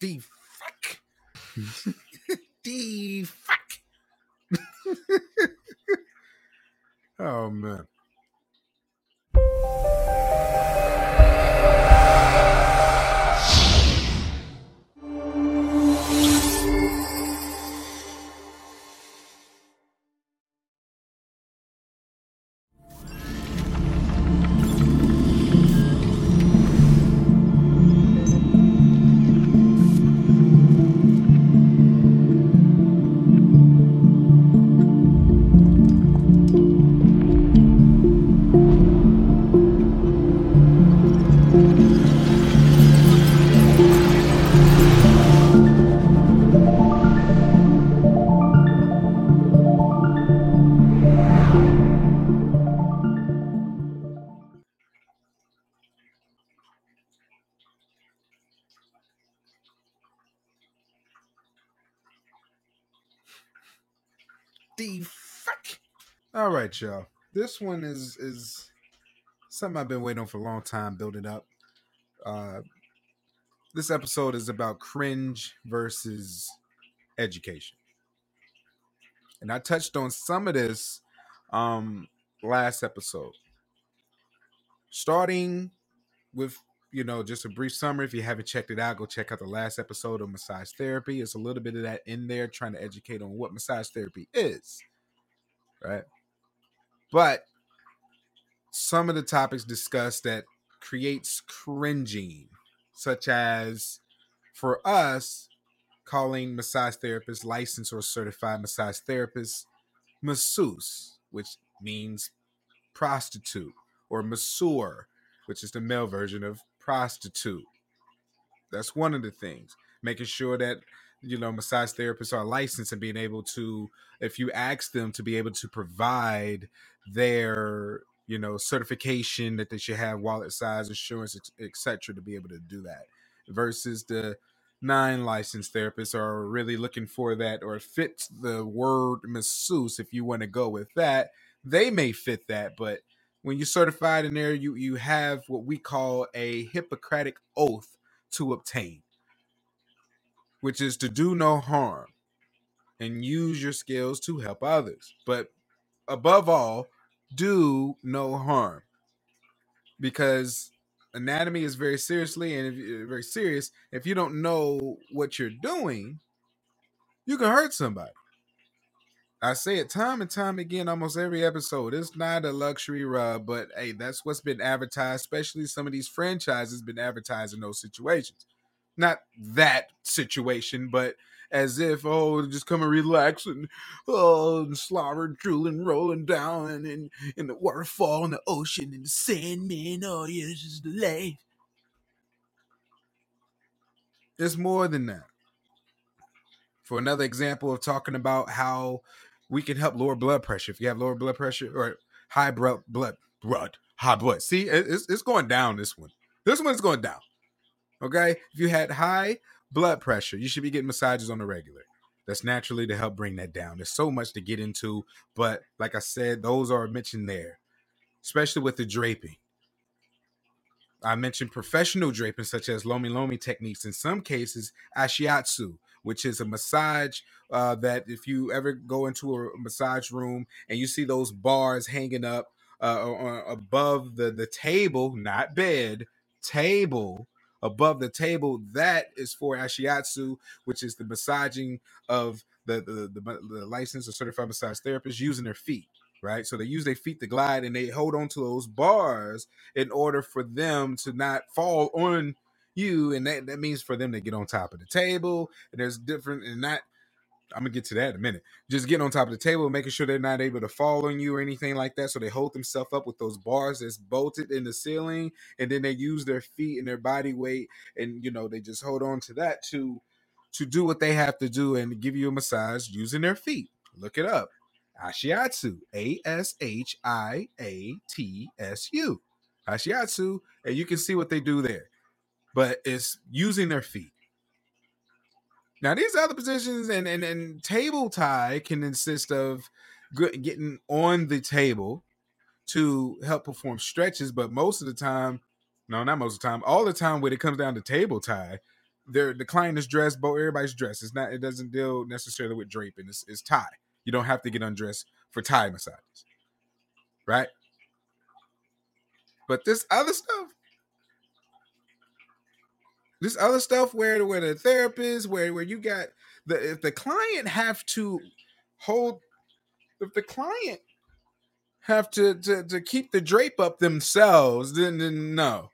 The fuck. the fuck. oh man. Right, y'all. This one is is something I've been waiting on for a long time, building up. Uh, this episode is about cringe versus education, and I touched on some of this um last episode. Starting with you know just a brief summary. If you haven't checked it out, go check out the last episode of massage therapy. It's a little bit of that in there, trying to educate on what massage therapy is, right? But some of the topics discussed that creates cringing, such as for us calling massage therapists licensed or certified massage therapists masseuse, which means prostitute, or masseur, which is the male version of prostitute. That's one of the things. Making sure that you know massage therapists are licensed and being able to, if you ask them to be able to provide their you know certification that they should have wallet size insurance etc to be able to do that versus the nine licensed therapists are really looking for that or fits the word masseuse if you want to go with that they may fit that but when you're certified in there you you have what we call a hippocratic oath to obtain which is to do no harm and use your skills to help others. But above all do no harm because anatomy is very seriously and if, you- very serious if you don't know what you're doing you can hurt somebody. I say it time and time again almost every episode it's not a luxury rub but hey that's what's been advertised especially some of these franchises been advertising those situations not that situation but as if oh just come and relax and oh and slobber drooling rolling down and in, the waterfall and the ocean and the sandman. Oh yeah this is the life it's more than that. For another example of talking about how we can help lower blood pressure. If you have lower blood pressure or high blood blood blood high blood see it's, it's going down this one. This one's going down okay? If you had high blood pressure you should be getting massages on the regular. That's naturally to help bring that down. There's so much to get into but like i said those are mentioned there especially with the draping. I mentioned professional draping such as lomi lomi techniques. In some cases, ashiatsu, which is a massage uh, that if you ever go into a massage room and you see those bars hanging up uh, above the, the table, not bed, table, above the table, that is for ashiatsu, which is the massaging of the, the, the, the licensed or certified massage therapist using their feet. Right, so they use their feet to glide, and they hold on to those bars in order for them to not fall on you and that, that means for them to get on top of the table and there's different and not i'm gonna get to that in a minute just getting on top of the table making sure they're not able to fall on you or anything like that so they hold themselves up with those bars that's bolted in the ceiling and then they use their feet and their body weight and you know they just hold on to that to to do what they have to do and give you a massage using their feet look it up ashiatsu a-s-h-i-a-t-s-u Ashiatsu, and you can see what they do there. But it's using their feet. Now, these other positions and, and, and table Thai can consist of good, getting on the table to help perform stretches, but most of the time, no, not most of the time, all the time when it comes down to table Thai, they're the client is dressed, but everybody's dressed. It's not. It doesn't deal necessarily with draping. It's, it's Thai. You don't have to get undressed for Thai massages, right? But this other stuff, this other stuff where where the therapist, where where you got the if the client have to hold, if the client have to to, to keep the drape up themselves, then, then no.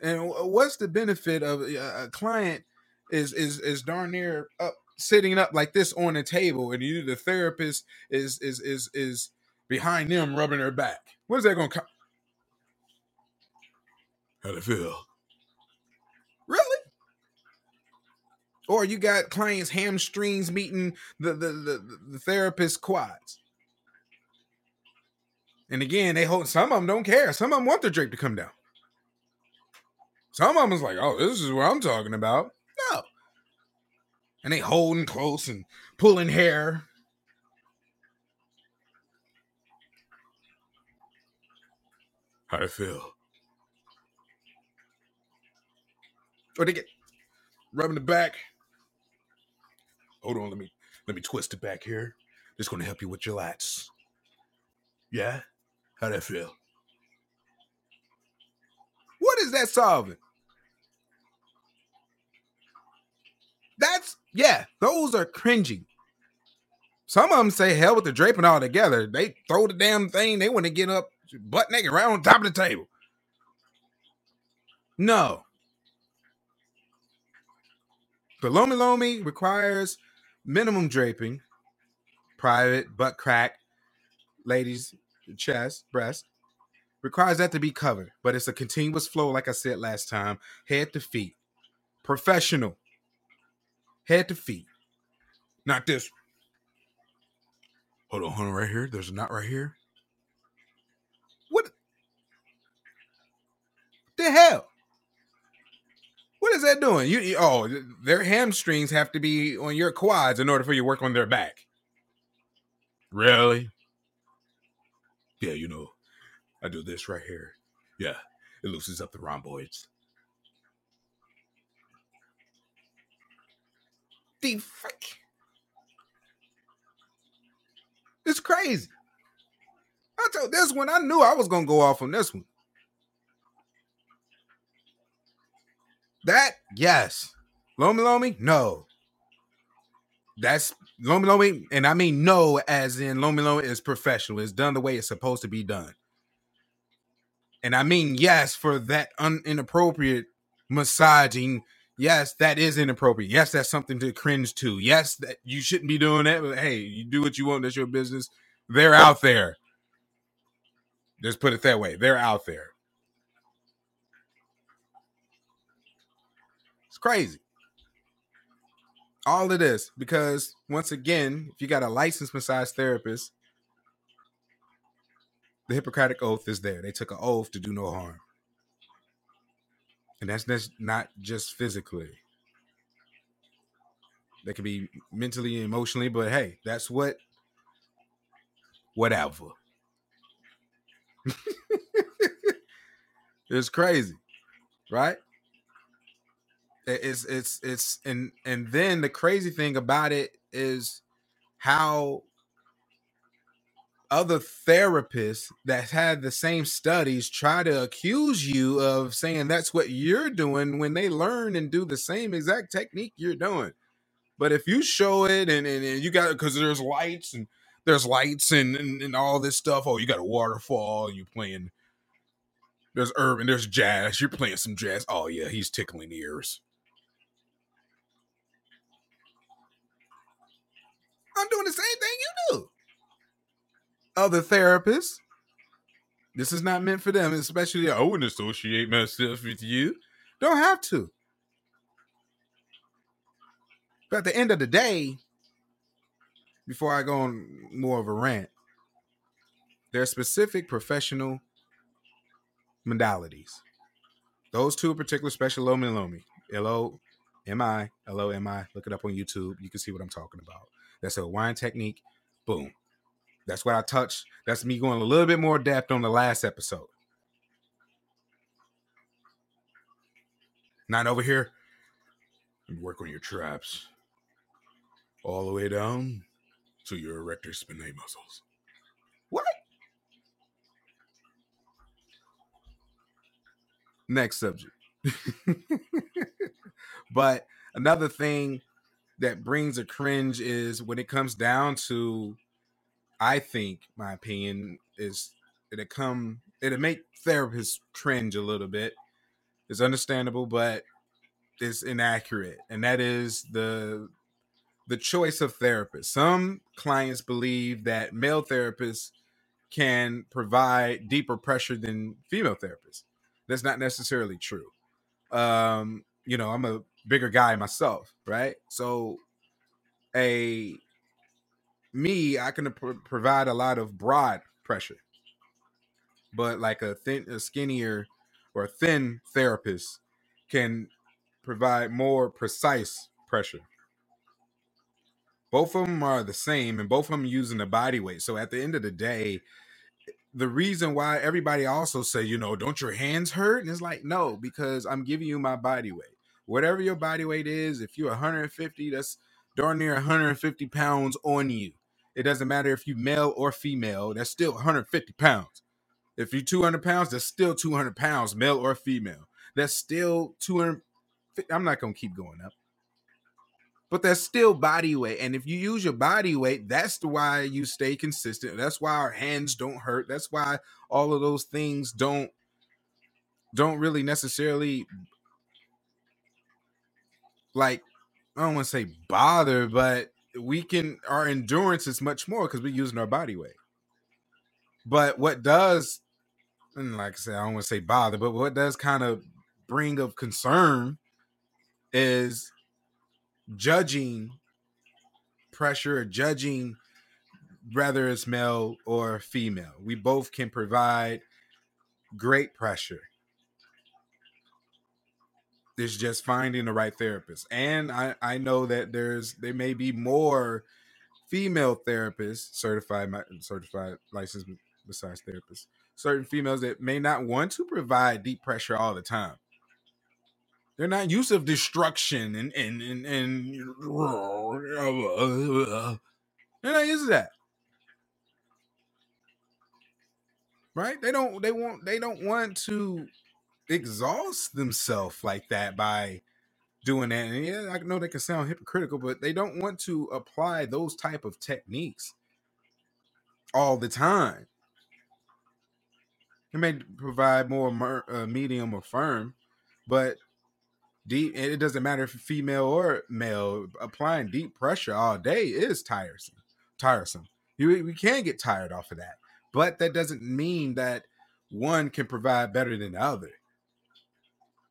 And what's the benefit of a client is is is darn near up sitting up like this on a table, and you the therapist is is is is behind them rubbing their back. What is that going to come? How'd it feel? Really? Or you got clients hamstrings meeting the the the, the therapist quads. And again, they hold some of them don't care. Some of them want their drape to come down. Some of them is like, oh, this is what I'm talking about. No. And they holding close and pulling hair. How I feel? Or they get rubbing the back. Hold on, let me let me twist it back here. Just gonna help you with your lats. Yeah? How that feel? What is that solving? That's yeah, those are cringy. Some of them say hell with the draping all together. They throw the damn thing, they want to get up butt naked right on top of the table. No. The Lomi Lomi requires minimum draping, private, butt crack, ladies, chest, breast, requires that to be covered. But it's a continuous flow, like I said last time, head to feet. Professional. Head to feet. Not this. Hold on, hold on, right here. There's a knot right here. What the hell? What is that doing? You, you, oh, their hamstrings have to be on your quads in order for you to work on their back. Really? Yeah, you know, I do this right here. Yeah, it loosens up the rhomboids. The frick? It's crazy. I told this one, I knew I was gonna go off on this one. That, yes. Lomi Lomi, no. That's Lomi Lomi, and I mean no, as in Lomi Lomi is professional. It's done the way it's supposed to be done. And I mean yes for that un- inappropriate massaging. Yes, that is inappropriate. Yes, that's something to cringe to. Yes, that you shouldn't be doing that. But hey, you do what you want. That's your business. They're out there. Just put it that way. They're out there. Crazy. All of this because once again, if you got a licensed massage therapist, the Hippocratic oath is there. They took an oath to do no harm. And that's, that's not just physically. They could be mentally and emotionally, but hey, that's what whatever. it's crazy, right? It's it's it's and and then the crazy thing about it is how other therapists that had the same studies try to accuse you of saying that's what you're doing when they learn and do the same exact technique you're doing. But if you show it and, and, and you got because there's lights and there's lights and, and, and all this stuff. Oh, you got a waterfall, you playing there's urban, there's jazz, you're playing some jazz. Oh yeah, he's tickling ears. I'm doing the same thing you do. Other therapists, this is not meant for them, especially oh, I wouldn't associate myself with you. Don't have to. But at the end of the day, before I go on more of a rant, there are specific professional modalities. Those two in particular, special Lomi Lomi, L O M I, L O M I. Look it up on YouTube. You can see what I'm talking about. That's a wine technique. Boom. That's what I touched. That's me going a little bit more depth on the last episode. Not over here. work on your traps all the way down to your erector spinae muscles. What? Next subject. but another thing that brings a cringe is when it comes down to I think my opinion is it'll come it'll make therapists cringe a little bit. It's understandable, but it's inaccurate. And that is the the choice of therapists. Some clients believe that male therapists can provide deeper pressure than female therapists. That's not necessarily true. Um, you know, I'm a bigger guy myself, right? So a me, I can pr- provide a lot of broad pressure, but like a thin, a skinnier or thin therapist can provide more precise pressure. Both of them are the same, and both of them using the body weight. So at the end of the day, the reason why everybody also say, you know, don't your hands hurt? And it's like, no, because I'm giving you my body weight. Whatever your body weight is, if you're 150, that's darn near 150 pounds on you. It doesn't matter if you male or female, that's still 150 pounds. If you're 200 pounds, that's still 200 pounds, male or female. That's still 200. I'm not going to keep going up. But that's still body weight. And if you use your body weight, that's why you stay consistent. That's why our hands don't hurt. That's why all of those things don't don't really necessarily like I don't want to say bother, but we can our endurance is much more because we're using our body weight. But what does, and like I said, I don't want to say bother, but what does kind of bring of concern is judging pressure or judging whether it's male or female. We both can provide great pressure. It's just finding the right therapist. And I, I know that there's there may be more female therapists, certified certified licensed besides therapists, certain females that may not want to provide deep pressure all the time. They're not used of destruction and and and, and they're not used to that. Right? They don't they want they don't want to exhaust themselves like that by doing that. And yeah, I know they can sound hypocritical, but they don't want to apply those type of techniques all the time. It may provide more mer- uh, medium or firm, but deep. It doesn't matter if female or male. Applying deep pressure all day is tiresome. Tiresome. You we can get tired off of that, but that doesn't mean that one can provide better than the other.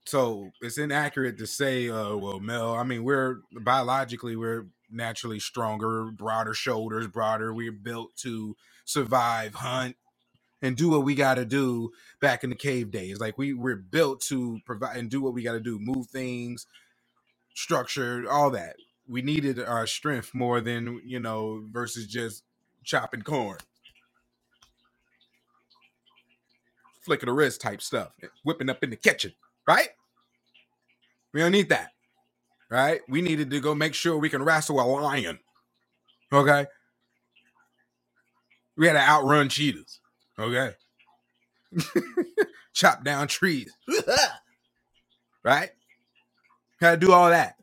So it's inaccurate to say, uh, well, Mel. I mean, we're biologically we're naturally stronger, broader shoulders, broader. We're built to survive, hunt, and do what we got to do back in the cave days. Like we we're built to provide and do what we got to do, move things, structure, all that. We needed our strength more than you know versus just chopping corn, flick of the wrist type stuff, whipping up in the kitchen, right? We don't need that, right? We needed to go make sure we can wrestle a lion. Okay, we had to outrun cheetahs. Okay. Chop down trees. right? Had to do all that.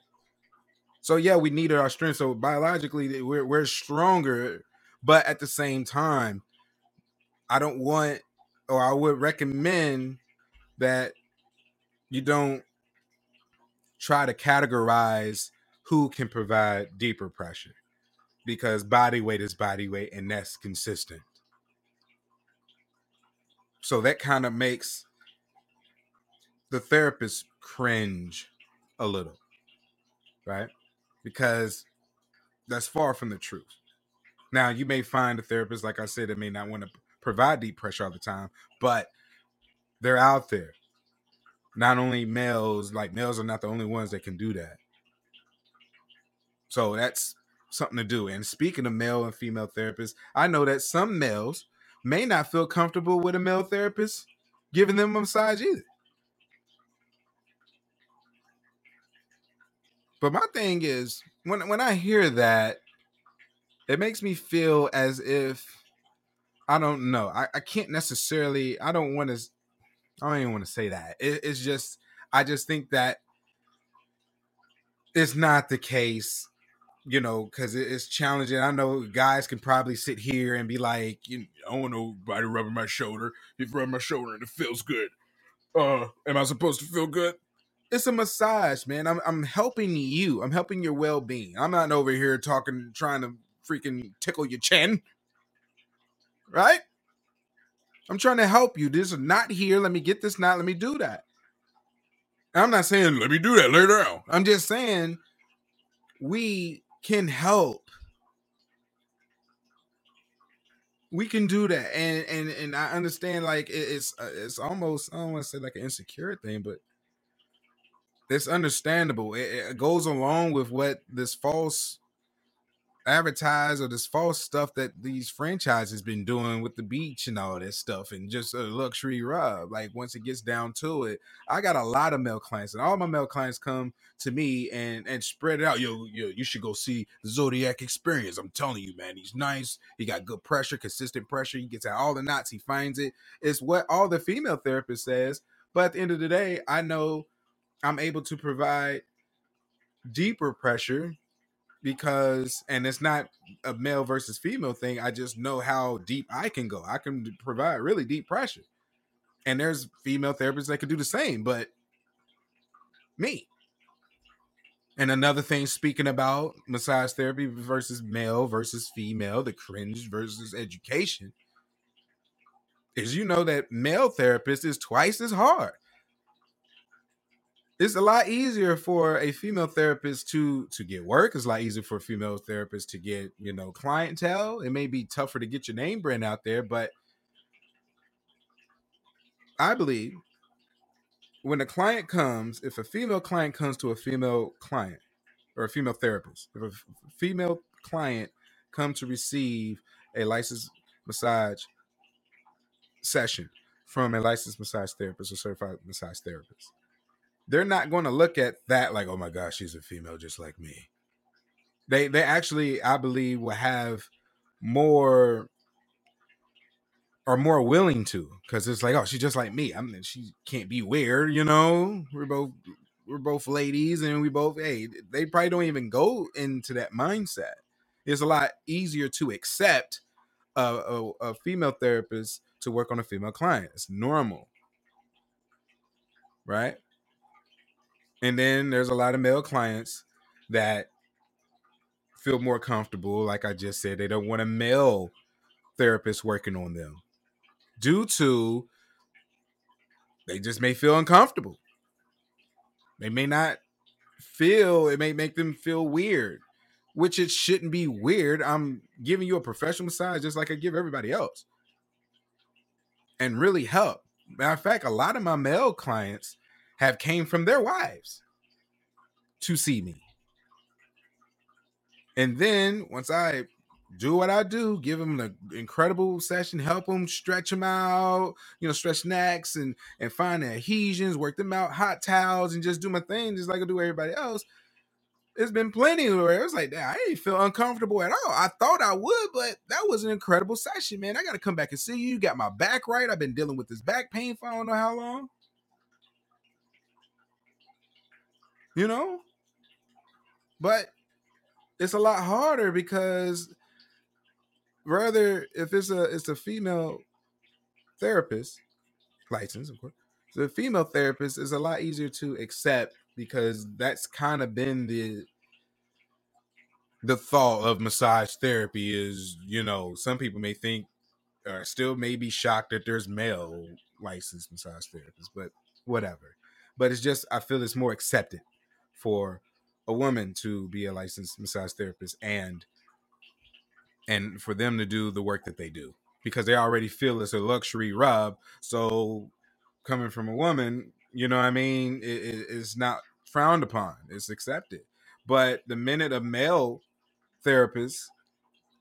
So yeah, we needed our strength. So biologically, we're we're stronger, but at the same time, I don't want or I would recommend that you don't try to categorize who can provide deeper pressure because body weight is body weight and that's consistent. So that kind of makes the therapist cringe a little, right? Because that's far from the truth. Now, you may find a therapist, like I said, that may not want to provide deep pressure all the time, but they're out there. Not only males, like males are not the only ones that can do that. So that's something to do. And speaking of male and female therapists, I know that some males may not feel comfortable with a male therapist giving them a massage either. But my thing is when when I hear that, it makes me feel as if I don't know. I, I can't necessarily. I don't want to. I don't even want to say that. It, it's just. I just think that it's not the case. You know, because it, it's challenging. I know guys can probably sit here and be like, you know, "I want nobody rubbing my shoulder. If rubbing my shoulder and it feels good, uh, am I supposed to feel good?" It's a massage, man. I'm I'm helping you. I'm helping your well being. I'm not over here talking, trying to freaking tickle your chin right? I'm trying to help you. This is not here. Let me get this knot. Let me do that. I'm not saying let me do that lay down. I'm just saying we can help. We can do that, and and and I understand like it's uh, it's almost I don't want to say like an insecure thing, but it's understandable. It, it goes along with what this false advertise or this false stuff that these franchises been doing with the beach and all this stuff and just a luxury rub. Like once it gets down to it, I got a lot of male clients and all my male clients come to me and and spread it out. Yo, yo, you should go see the Zodyac Experience. I'm telling you, man, he's nice. He got good pressure, consistent pressure. He gets out all the knots. He finds it. It's what all the female therapist says. But at the end of the day, I know I'm able to provide deeper pressure because and it's not a male versus female thing i just know how deep i can go. I can provide really deep pressure. And there's female therapists that could do the same but me. And another thing speaking about massage therapy versus male versus female the cringe versus education is you know that male therapist is twice as hard it's a lot easier for a female therapist to to get work. It's a lot easier for a female therapist to get you know clientele. It may be tougher to get your name brand out there, but I believe when a client comes, if a female client comes to a female client or a female therapist, if a female client come to receive a licensed massage session from a licensed massage therapist or certified massage therapist they're not going to look at that like, oh my gosh, she's a female just like me. They they actually, I believe, will have more are more willing to because it's like, oh, she's just like me. I mean, she can't be weird, you know. We're both we're both ladies, and we both hey. They probably don't even go into that mindset. It's a lot easier to accept a, a, a female therapist to work on a female client. It's normal, right? And then there's a lot of male clients that feel more comfortable. Like I just said, they don't want a male therapist working on them due to they just may feel uncomfortable. They may not feel, it may make them feel weird, which it shouldn't be weird. I'm giving you a professional massage just like I give everybody else and really help. Matter of fact, a lot of my male clients have came from their wives to see me. And then once I do what I do, give them an incredible session, help them stretch them out, you know, stretch necks and and find adhesions, work them out, hot towels, and just do my thing, just like I do everybody else. It's been plenty where it was like, I didn't feel uncomfortable at all. I thought I would, but that was an incredible session, man. I got to come back and see you. You got my back right. I've been dealing with this back pain for I don't know how long. You know, but it's a lot harder because rather if it's a it's a female therapist license of course the female therapist is a lot easier to accept because that's kind of been the the thought of massage therapy is you know some people may think or still may be shocked that there's male licensed massage therapists but whatever. But it's just i feel it's more accepted for a woman to be a licensed massage therapist and and for them to do the work that they do. Because they already feel it's a luxury rub so coming from a woman you know what i mean it, it- it's not frowned upon it's accepted. But the minute a male therapist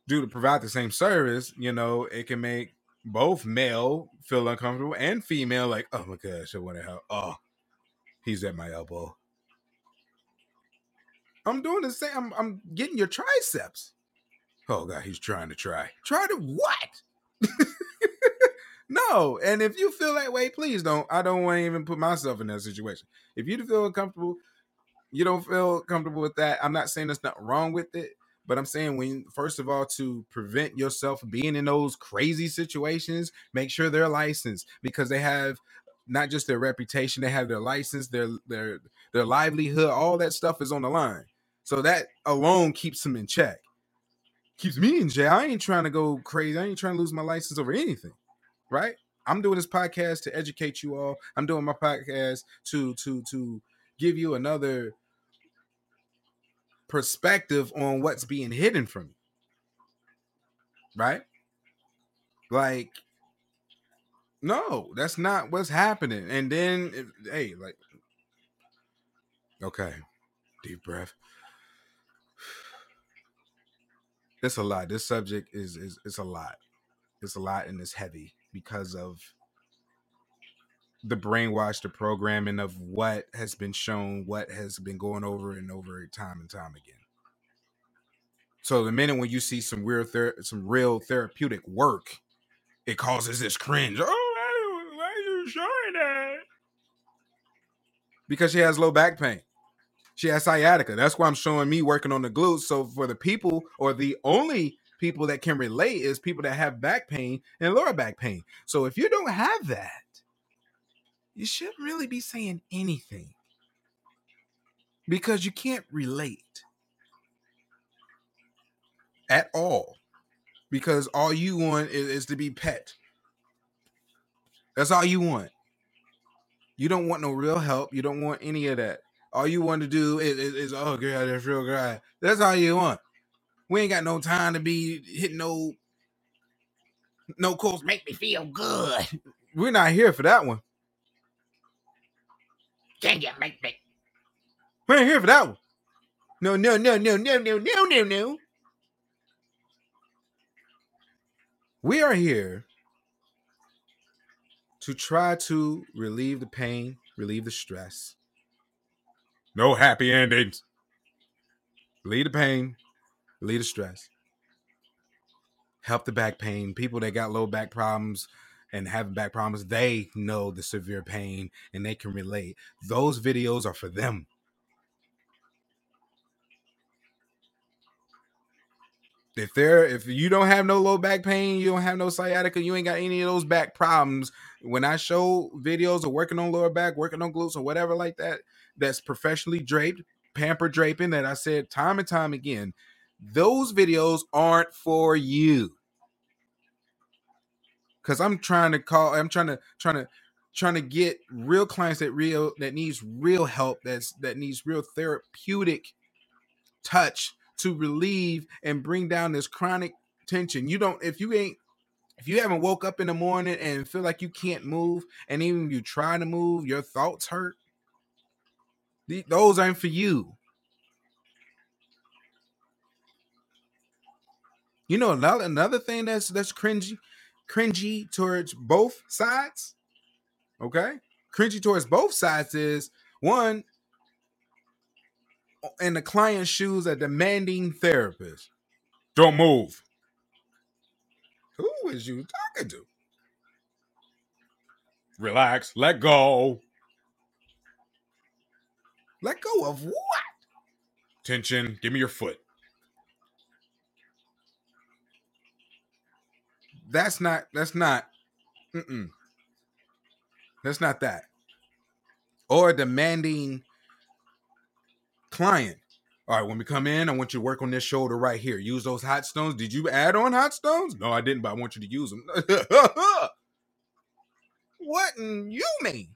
do to provide the same service you know it can make both male feel uncomfortable and female like oh my gosh i want to help oh he's at my elbow I'm doing the same. I'm, I'm getting your triceps. Oh god, he's trying to try. Try to what? no. And if you feel that way, please don't. I don't want to even put myself in that situation. If you feel comfortable, you don't feel comfortable with that. I'm not saying there's nothing wrong with it, but I'm saying when first of all to prevent yourself being in those crazy situations, make sure they're licensed because they have not just their reputation, they have their license, their their their livelihood, all that stuff is on the line. So that alone keeps him in check. Keeps me in jail. I ain't trying to go crazy. I ain't trying to lose my license over anything. Right? I'm doing this podcast to educate you all. I'm doing my podcast to to to give you another perspective on what's being hidden from you. Right? Like, no, that's not what's happening. And then, hey, like, okay, deep breath. It's a lot. This subject is is it's a lot. It's a lot and it's heavy because of the brainwash, the programming of what has been shown, what has been going over and over time and time again. So the minute when you see some real ther- some real therapeutic work, it causes this cringe. Oh, why, why are you showing that? Because she has low back pain. She has sciatica. That's why I'm showing me working on the glutes. So for the people or the only people that can relate is people that have back pain and lower back pain. So if you don't have that, you shouldn't really be saying anything because you can't relate at all because all you want is, is, to be pet. That's all you want. You don't want no real help. You don't want any of that. All you want to do is, is, is oh, girl, that's real girl. That's all you want. We ain't got no time to be hitting no no calls make me feel good. We're not here for that one. Can you make me? We ain't here for that one. No, no, no, no, no, no, no, no, no. We are here to try to relieve the pain, relieve the stress. No happy endings. Lead the pain, lead the stress. Help the back pain. People that got low back problems, and having back problems, they know the severe pain and they can relate. Those videos are for them. If they're if you don't have no low back pain, you don't have no sciatica, you ain't got any of those back problems. When I show videos of working on lower back, working on glutes or whatever like that, that's professionally draped, pamper draping that I said time and time again, those videos aren't for you because I'm trying to call. I'm trying to trying to trying to get real clients that real that needs real help. That's that needs real therapeutic touch to relieve and bring down this chronic tension. You don't if you ain't if you haven't woke up in the morning and feel like you can't move, and even you try to move, your thoughts hurt. Those aren't for you. You know another another thing that's that's cringy cringy towards both sides. Okay, cringy towards both sides is one in the client's shoes, a demanding therapist. Don't move. Who is you talking to? Relax. Let go. Let go of what? Tension. Give me your foot. that's not that's not mm-mm. that's not that or demanding client all right when we come in i want you to work on this shoulder right here use those hot stones did you add on hot stones no i didn't but i want you to use them what you mean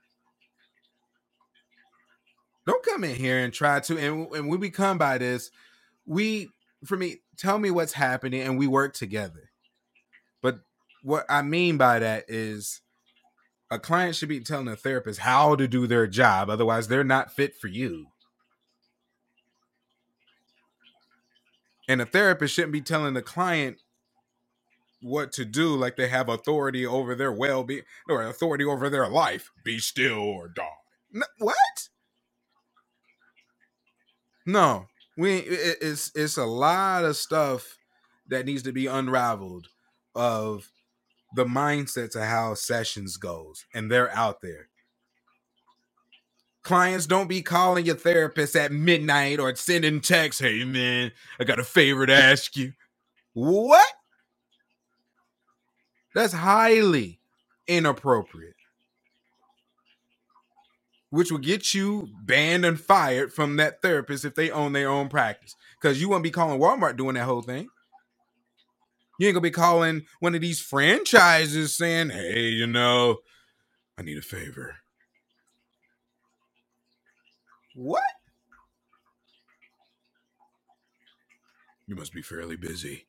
don't come in here and try to and, and when we come by this we for me tell me what's happening and we work together but what I mean by that is a client should be telling a therapist how to do their job. Otherwise, they're not fit for you. And a therapist shouldn't be telling the client what to do like they have authority over their well-being or authority over their life. Be still or die. No, what? No, We it, it's it's a lot of stuff that needs to be unraveled of the mindset to how sessions goes, and they're out there. Clients don't be calling your therapist at midnight or sending texts. Hey man, I got a favor to ask you. What? That's highly inappropriate. Which will get you banned and fired from that therapist if they own their own practice. Because you won't be calling Walmart doing that whole thing. You ain't gonna be calling one of these franchises saying, hey, you know, I need a favor. What? You must be fairly busy.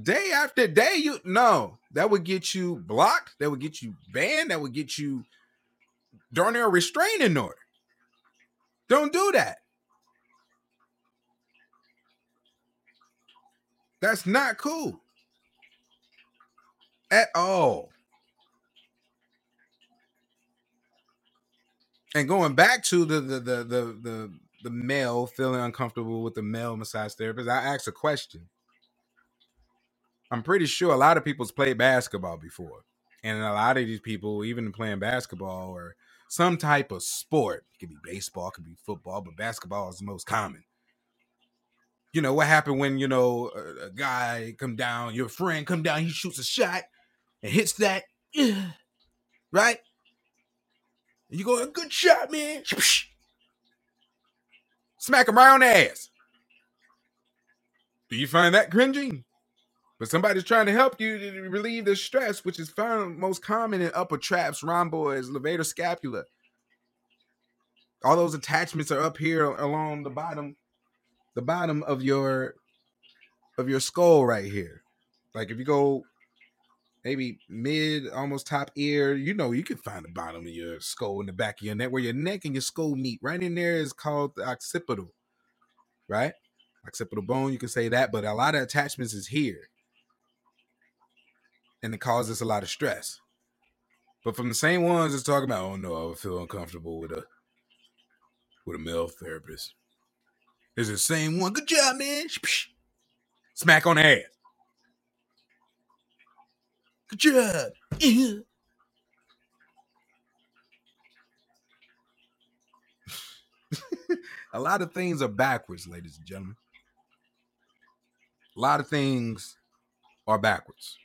Day after day, you no, that would get you blocked, that would get you banned, that would get you near a restraining order. Don't do that. That's not cool at all. And going back to the the the the the, the male feeling uncomfortable with the male massage therapist, I asked a question. I'm pretty sure a lot of people's played basketball before. And a lot of these people, even playing basketball or some type of sport, it could be baseball, it could be football, but basketball is the most common. You know what happened when you know a, a guy come down, your friend come down, he shoots a shot and hits that, right? And you go, a good shot, man. Smack him right on the ass. Do you find that cringy? But somebody's trying to help you to relieve the stress, which is found most common in upper traps, rhomboids, levator scapula. All those attachments are up here along the bottom, the bottom of your of your skull right here. Like if you go maybe mid, almost top ear, you know, you can find the bottom of your skull in the back of your neck, where your neck and your skull meet. Right in there is called the occipital, right? Occipital bone, you can say that, but a lot of attachments is here and it causes a lot of stress. But from the same ones that's talking about, oh no, I would feel uncomfortable with a with a male therapist. Is the same one. Good job, man. Smack on the ass. Good job. a lot of things are backwards, ladies and gentlemen. A lot of things are backwards.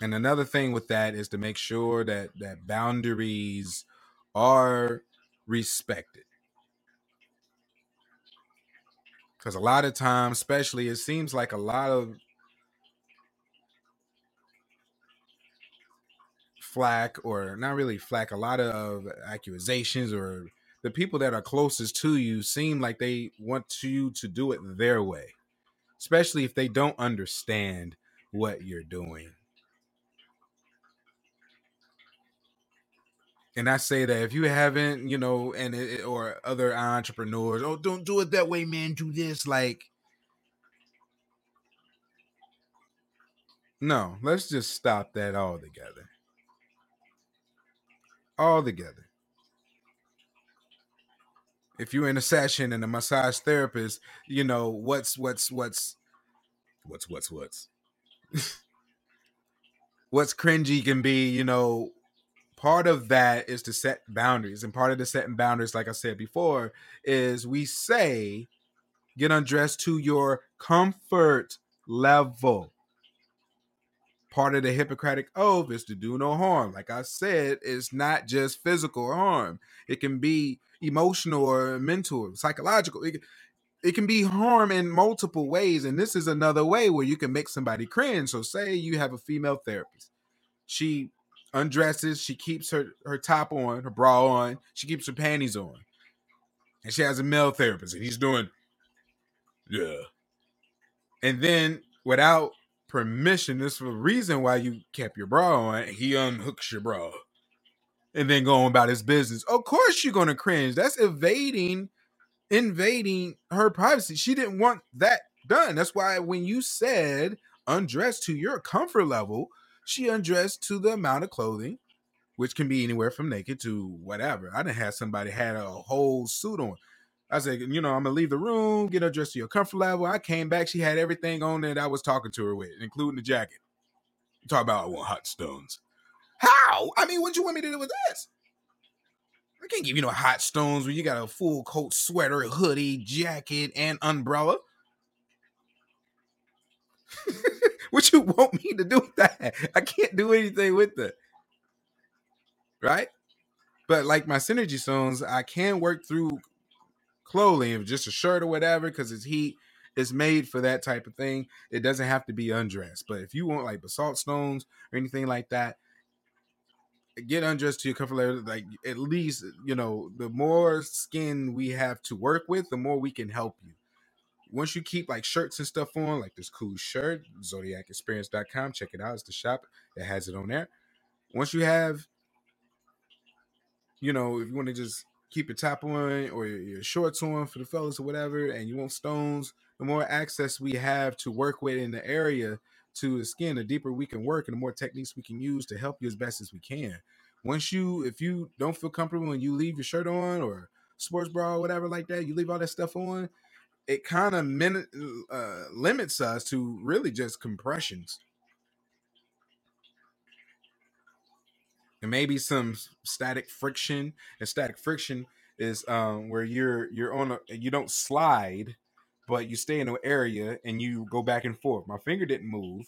And another thing with that is to make sure that that boundaries are respected. Because a lot of times, especially, it seems like a lot of flack, or not really flack, a lot of accusations, or the people that are closest to you seem like they want you to do it their way, especially if they don't understand what you're doing. And I say that if you haven't, you know, and it, or other entrepreneurs, oh, don't do it that way, man. Do this, like, no. Let's just stop that altogether. All together. If you're in a session and a massage therapist, you know what's what's what's what's what's what's what's cringy can be, you know, part of that is to set boundaries and part of the setting boundaries like i said before is we say get undressed to your comfort level. Part of the hippocratic oath is to do no harm. Like i said it's not just physical harm. It can be emotional or mental psychological. It, it can be harm in multiple ways and this is another way where you can make somebody cringe. So say you have a female therapist. She undresses, she keeps her, her top on, her bra on, she keeps her panties on. And she has a male therapist, and he's doing, yeah. And then without permission, this is the reason why you kept your bra on, he unhooks your bra. And then going about his business. Of course you're gonna cringe. That's evading, invading her privacy. She didn't want that done. That's why when you said undress to your comfort level, she undressed to the amount of clothing which can be anywhere from naked to whatever. I didn't have somebody had a whole suit on. I said, you know, I'm gonna leave the room, get her dressed to your comfort level. I came back, she had everything on that I was talking to her with, including the jacket. Talk about I want hot stones. How? I mean, what you want me to do with this? I can't give you no hot stones when you got a full coat sweater, hoodie, jacket, and umbrella. what you want me to do with that? I can't do anything with that. Right? But like my synergy stones, I can work through clothing, just a shirt or whatever, because it's heat. It's made for that type of thing. It doesn't have to be undressed. But if you want like basalt stones or anything like that, get undressed to your comfort level. Like at least, you know, the more skin we have to work with, the more we can help you. Once you keep like shirts and stuff on, like this cool shirt, zodyacexperience.com, check it out. It's the shop that has it on there. Once you have, you know, if you want to just keep your top on or your shorts on for the fellas or whatever, and you want stones, the more access we have to work with in the area to the skin, the deeper we can work and the more techniques we can use to help you as best as we can. Once you, if you don't feel comfortable and you leave your shirt on or sports bra or whatever like that, you leave all that stuff on, it kind of min- uh, limits us to really just compressions. And maybe some static friction. And static friction is um, where you're you're on a you don't slide, but you stay in an area and you go back and forth. My finger didn't move.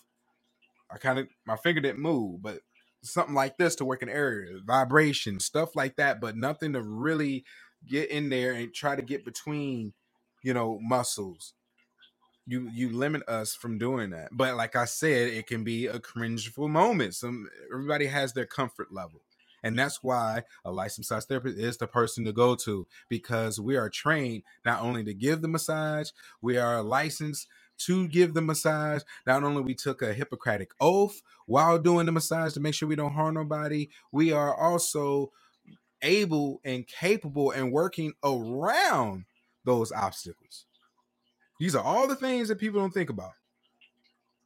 I kind of my finger didn't move, but something like this to work an area, vibration, stuff like that, but nothing to really get in there and try to get between you know, muscles. You you limit us from doing that. But like I said, it can be a cringeful moment. Some everybody has their comfort level. And that's why a licensed massage therapist is the person to go to because we are trained not only to give the massage, we are licensed to give the massage. Not only we took a Hippocratic oath while doing the massage to make sure we don't harm nobody, we are also able and capable and working around those obstacles. These are all the things that people don't think about.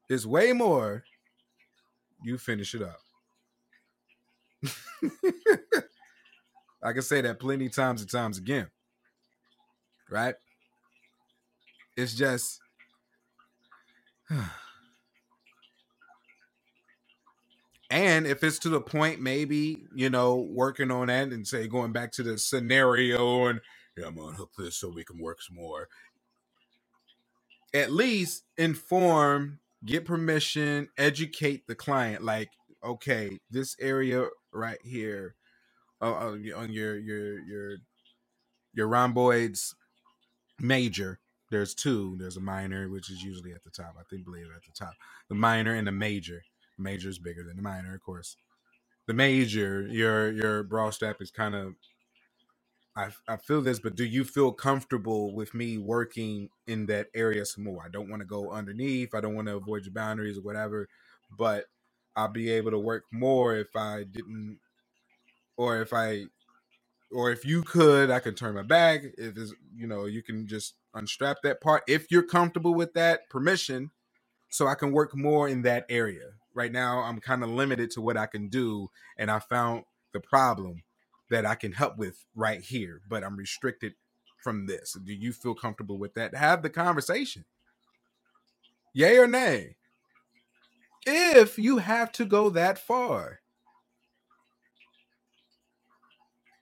It's way more. You finish it up. I can say that plenty times and times again. Right? It's just and if it's to the point maybe you know working on that and say going back to the scenario and yeah, I'm gonna hook this so we can work some more. At least inform, get permission, educate the client. Like, okay, this area right here uh, uh on your your your your rhomboids major. There's two. There's a minor, which is usually at the top. I think believe it at the top. The minor and the major. Major is bigger than the minor, of course. The major, your your bra strap is kind of I, I feel this, but do you feel comfortable with me working in that area some more? I don't want to go underneath. I don't want to avoid your boundaries or whatever, but I'll be able to work more if I didn't, or if I, or if you could, I could turn my back. If it's, you know, you can just unstrap that part if you're comfortable with that permission, so I can work more in that area. Right now, I'm kind of limited to what I can do, and I found the problem that I can help with right here, but I'm restricted from this. Do you feel comfortable with that? Have the conversation. Yay or nay? If you have to go that far.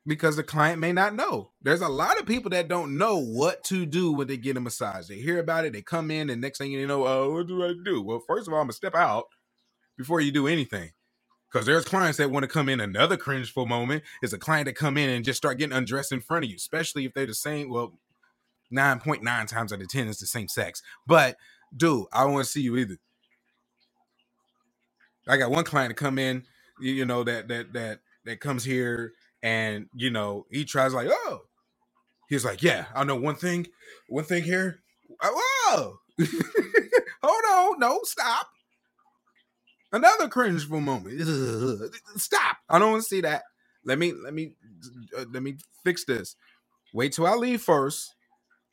Because the client may not know. There's a lot of people that don't know what to do when they get a massage. They hear about it, they come in, and next thing you know, oh, what do I do? Well, first of all, I'm gonna step out before you do anything. Because there's clients that want to come in. Another cringeful moment is a client that come in and just start getting undressed in front of you, especially if they're the same. Well, 9.9 times out of 10 is the same sex. But dude, I don't want to see you either. I got one client to come in, you, know, that that that that comes here and you know, he tries like, oh, he's like, yeah, I know one thing, one thing here. Whoa, hold on, no, stop. Another cringeful moment. Stop. I don't want to see that. Let me let me uh, let me fix this. Wait till I leave first.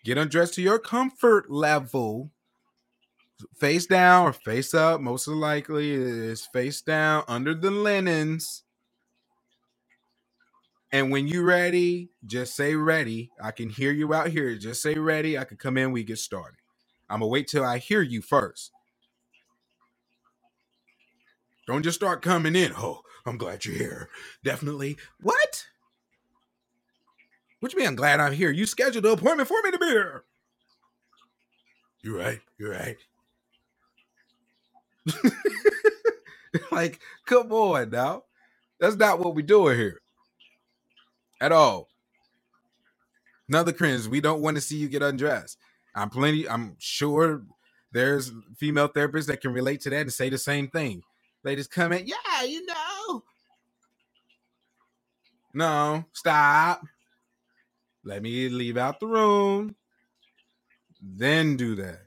Get undressed to your comfort level. Face down or face up. Most likely is face down under the linens. And when you ready, just say ready. I can hear you out here. Just say ready. I can come in. We get started. I'm gonna wait till I hear you first. Don't just start coming in. Oh, I'm glad you're here. Definitely. What? What you mean? I'm glad I'm here. You scheduled an appointment for me to be here. You're right. You're right. like, come on now. That's not what we're doing here at all. Another cringe. We don't want to see you get undressed. I'm plenty. I'm sure there's female therapists that can relate to that and say the same thing. Ladies come in, yeah, you know. No, stop. Let me leave out the room. Then do that.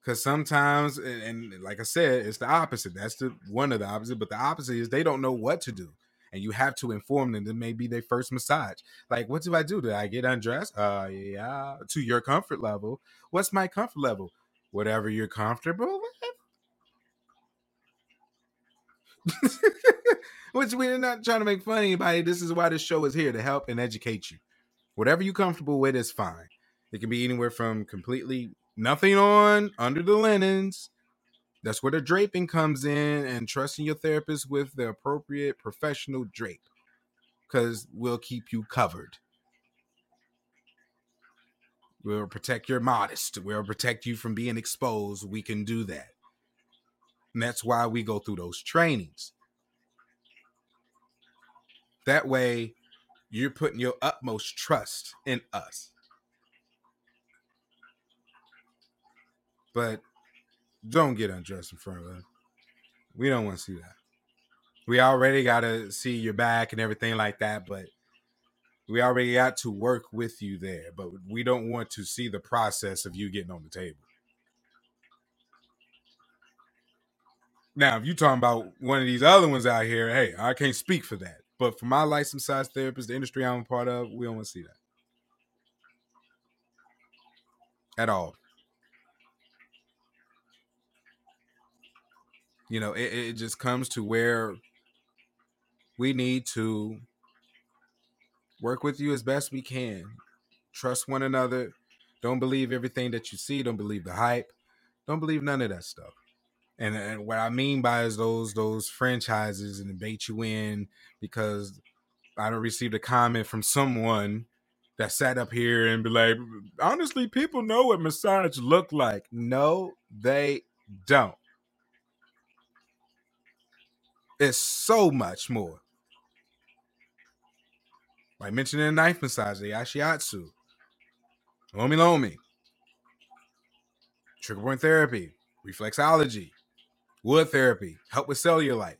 Because sometimes, and, and like I said, it's the opposite. That's the one of the opposite. But the opposite is they don't know what to do and you have to inform them that may be their first massage. Like, what do I do? Do I get undressed? Uh, yeah, to your comfort level. What's my comfort level? Whatever you're comfortable with. Which we're not trying to make fun of anybody. This is why this show is here to help and educate you. Whatever you're comfortable with is fine. It can be anywhere from completely nothing on, under the linens, that's where the draping comes in and trusting your therapist with the appropriate professional drape because we'll keep you covered. We'll protect your modest. We'll protect you from being exposed. We can do that. And that's why we go through those trainings. That way, you're putting your utmost trust in us. But don't get undressed in front of us. We don't want to see that. We already got to see your back and everything like that, but we already got to work with you there. But we don't want to see the process of you getting on the table. Now, if you're talking about one of these other ones out here, hey, I can't speak for that. But for my licensed size therapist, the industry I'm a part of, we don't want to see that. At all. you know it, it just comes to where we need to work with you as best we can. Trust one another. Don't believe everything that you see. Don't believe the hype. Don't believe none of that stuff and, and what i mean by is those those franchises and bait you in because i don't received a comment from someone that sat up here and be like honestly people know what massage look like. No they don't. It's so much more. Like mentioning the Thai massage, the Ashiatsu, Lomi Lomi, trigger point therapy, reflexology, wood therapy, help with cellulite.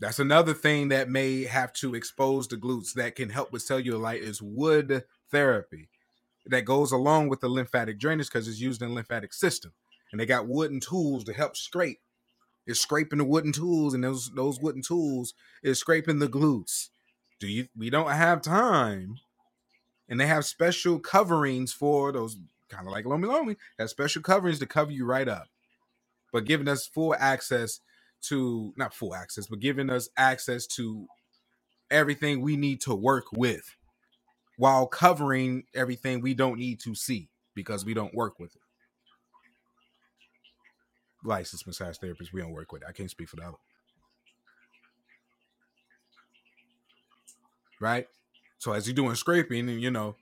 That's another thing that may have to expose the glutes that can help with cellulite is wood therapy. That goes along with the lymphatic drainage because it's used in the lymphatic system. And they got wooden tools to help scrape is scraping the wooden tools, and those those wooden tools is scraping the glutes. Do you? We don't have time, and they have special coverings for those, kind of like Lomi Lomi, have special coverings to cover you right up, but giving us full access to not full access, but giving us access to everything we need to work with, while covering everything we don't need to see because we don't work with it licensed massage therapists we don't work with. I can't speak for the other. Right? So as you're doing scraping, and you know,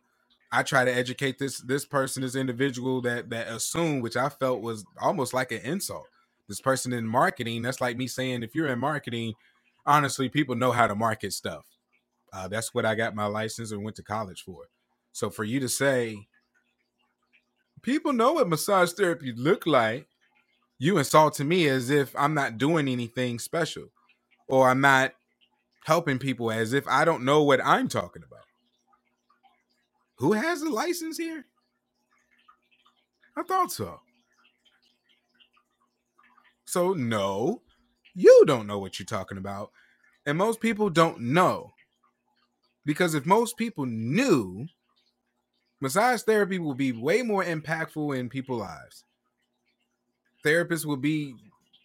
I try to educate this this person, this individual that that assumed, which I felt was almost like an insult. This person in marketing, that's like me saying, if you're in marketing, honestly, people know how to market stuff. Uh, that's what I got my license and went to college for. So for you to say, people know what massage therapy look like, you insulting me as if I'm not doing anything special or I'm not helping people as if I don't know what I'm talking about. Who has the license here? I thought so. So, no, you don't know what you're talking about. And most people don't know. Because if most people knew, massage therapy will be way more impactful in people's lives therapists will be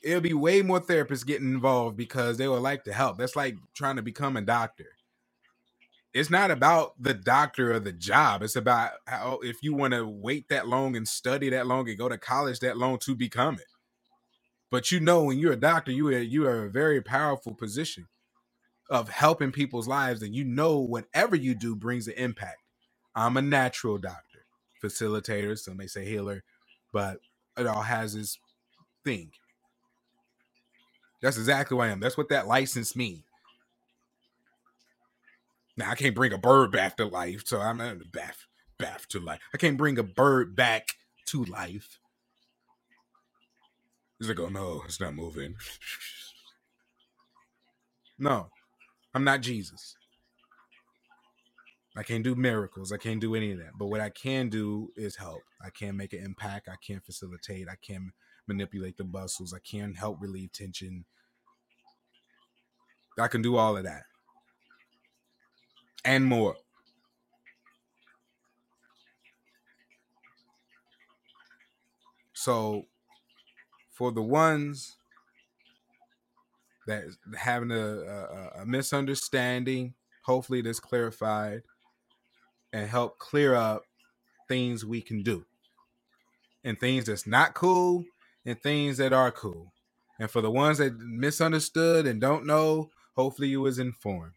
it'll be way more therapists getting involved because they would like to help. That's like trying to become a doctor. It's not about the doctor or the job. It's about how if you want to wait that long and study that long and go to college that long to become it. But you know, when you're a doctor, you are you are a very powerful position of helping people's lives, and you know whatever you do brings an impact. I'm a natural doctor, facilitator, some may say healer, but it all has its thing. That's exactly what I am. That's what that license means. Now I can't bring a bird back to life, so I'm not back back to life. I can't bring a bird back to life. He's like, oh no, it's not moving. no, I'm not Jesus. I can't do miracles. I can't do any of that. But what I can do is help. I can make an impact. I can facilitate. I can manipulate the muscles. I can help relieve tension. I can do all of that and more. So, for the ones that having a, a, a misunderstanding, hopefully this clarified and help clear up things we can do and things that's not cool and things that are cool. And for the ones that misunderstood and don't know, hopefully you was informed.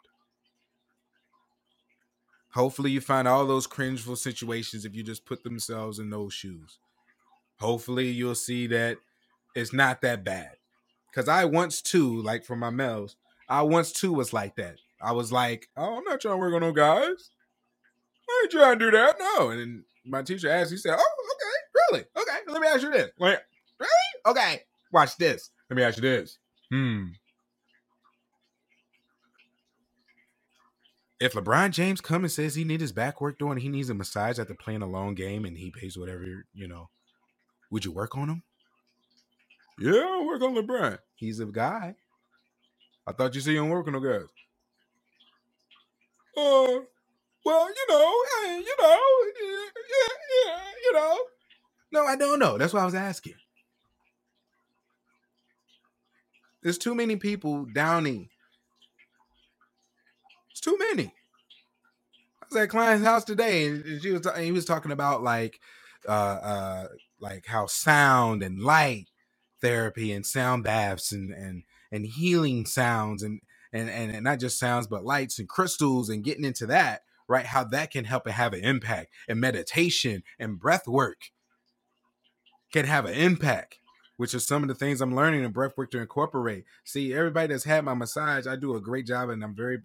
Hopefully, you find all those cringeful situations if you just put themselves in those shoes. Hopefully, you'll see that it's not that bad. Because I once too, like for my males, I once too was like that. I was like, oh, I'm not trying to work on no guys. I ain't trying to do that. No. And my teacher asked, he said, Oh, okay, really? Okay, let me ask you this. Like, really? Okay, watch this. Let me ask you this. Hmm. If LeBron James comes and says he needs his back work doing, he needs a massage after playing a long game, and he pays whatever you know, would you work on him? Yeah, I'll work on LeBron. He's a guy. I thought you said you don't work on no guys. Uh, well, you know, hey, you know, yeah, yeah, you know. No, I don't know. That's why I was asking. There's too many people downing it's too many. I was at client's house today, and she was and he was talking about like, uh, uh, like how sound and light therapy and sound baths and and and healing sounds and and and, and not just sounds but lights and crystals and getting into that right how that can help and have an impact and meditation and breath work can have an impact which is some of the things i'm learning in breath work to incorporate see everybody that's had my massage i do a great job and i'm very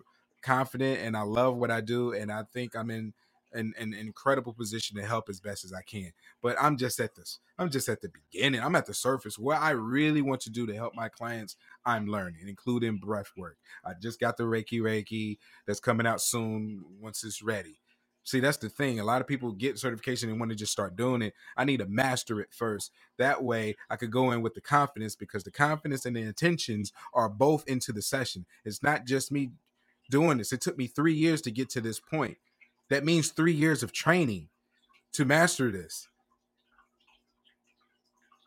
confident and I love what I do and I think I'm in an, an incredible position to help as best as I can. But I'm just at this. I'm just at the beginning. I'm at the surface. What I really want to do to help my clients, I'm learning, including breath work. I just got the Reiki Reiki that's coming out soon once it's ready. See, that's the thing. A lot of people get certification and want to just start doing it. I need to master it first. That way, I could go in with the confidence because the confidence and the intentions are both into the session. It's not just me doing this. It took me three years to get to this point. That means three years of training to master this.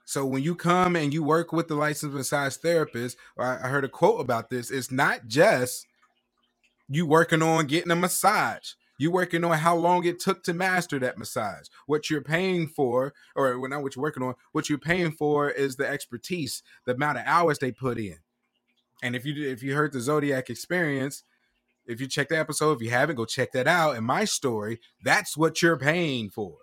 So when you come and you work with the licensed massage therapist, I heard a quote about this. It's not just you working on getting a massage. You working on how long it took to master that massage. What you're paying for, or not what you're working on, what you're paying for is the expertise, the amount of hours they put in. And if you if you heard the Zodyac experience, if you check the episode, if you haven't, go check that out. In my story, that's what you're paying for.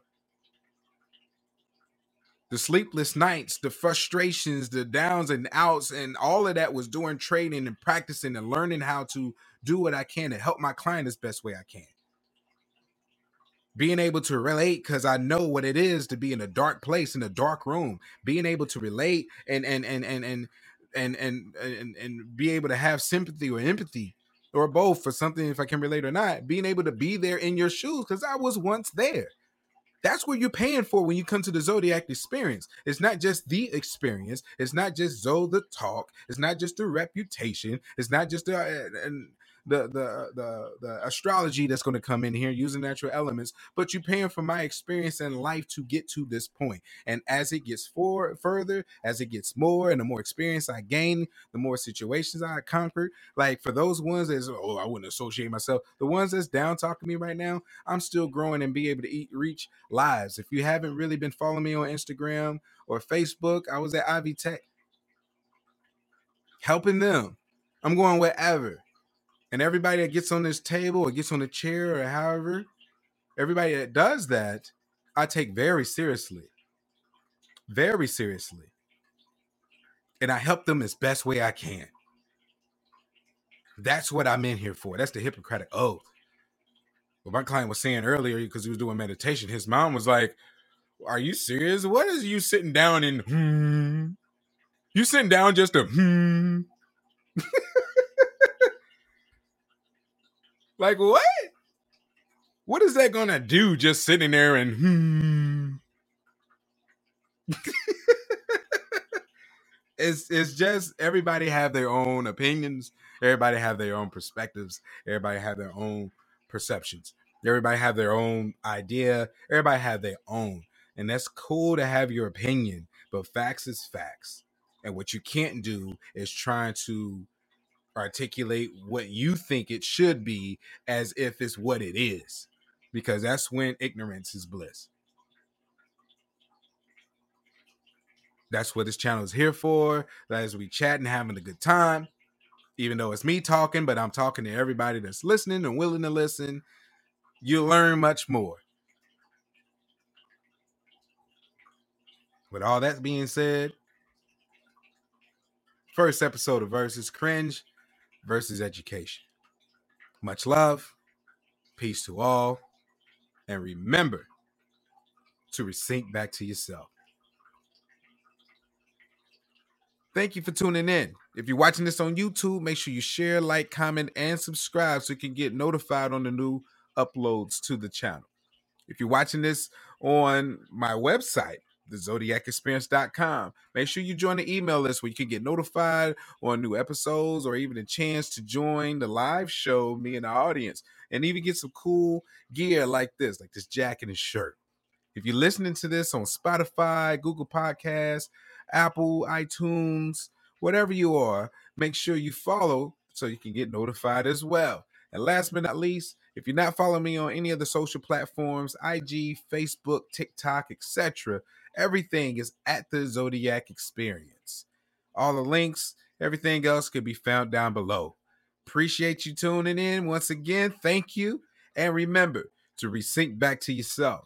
The sleepless nights, the frustrations, the downs and outs, and all of that was doing training and practicing and learning how to do what I can to help my client as best way I can. Being able to relate because I know what it is to be in a dark place in a dark room. Being able to relate and and and and and and and and, and be able to have sympathy or empathy or both for something if I can relate or not, being able to be there in your shoes because I was once there. That's what you're paying for when you come to the Zodyac experience. It's not just the experience. It's not just Zoe the talk. It's not just the reputation. It's not just the, uh, and the the uh, the, the astrology that's going to come in here using natural elements, but you're paying for my experience in life to get to this point. And as it gets for further, as it gets more, and the more experience I gain, the more situations I conquer. Like for those ones that's oh, I wouldn't associate myself. The ones that's down talking me right now, I'm still growing and be able to eat reach lives. If you haven't really been following me on Instagram or Facebook, I was at Ivy Tech helping them. I'm going wherever. And everybody that gets on this table or gets on the chair or however, everybody that does that, I take very seriously. Very seriously. And I help them as best way I can. That's what I'm in here for. That's the Hippocratic oath. What my client was saying earlier, because he was doing meditation, his mom was like, Are you serious? What is you sitting down and hmm? You sitting down just to hmm? like what? What is that gonna do? Just sitting there and hmm? it's it's just everybody have their own opinions. Everybody have their own perspectives. Everybody have their own perceptions. Everybody have their own idea. Everybody have their own, and that's cool to have your opinion. But facts is facts. And what you can't do is trying to articulate what you think it should be as if it's what it is, because that's when ignorance is bliss. That's what this channel is here for. That is we chatting, having a good time. Even though it's me talking, but I'm talking to everybody that's listening and willing to listen. You learn much more. With all that being said, first episode of Versus Cringe versus Education. Much love, peace to all, and remember to resync back to yourself. Thank you for tuning in. If you're watching this on YouTube, make sure you share, like, comment, and subscribe so you can get notified on the new uploads to the channel. If you're watching this on my website, thezodyacexperience.com. Make sure you join the email list where you can get notified on new episodes or even a chance to join the live show, me and the audience, and even get some cool gear like this, like this jacket and shirt. If you're listening to this on Spotify, Google Podcasts, Apple, iTunes, whatever you are, make sure you follow so you can get notified as well. And last but not least, if you're not following me on any of the social platforms, IG, Facebook, TikTok, etc., everything is at the Zodyac Experience. All the links, everything else could be found down below. Appreciate you tuning in once again. Thank you. And remember to resync back to yourself.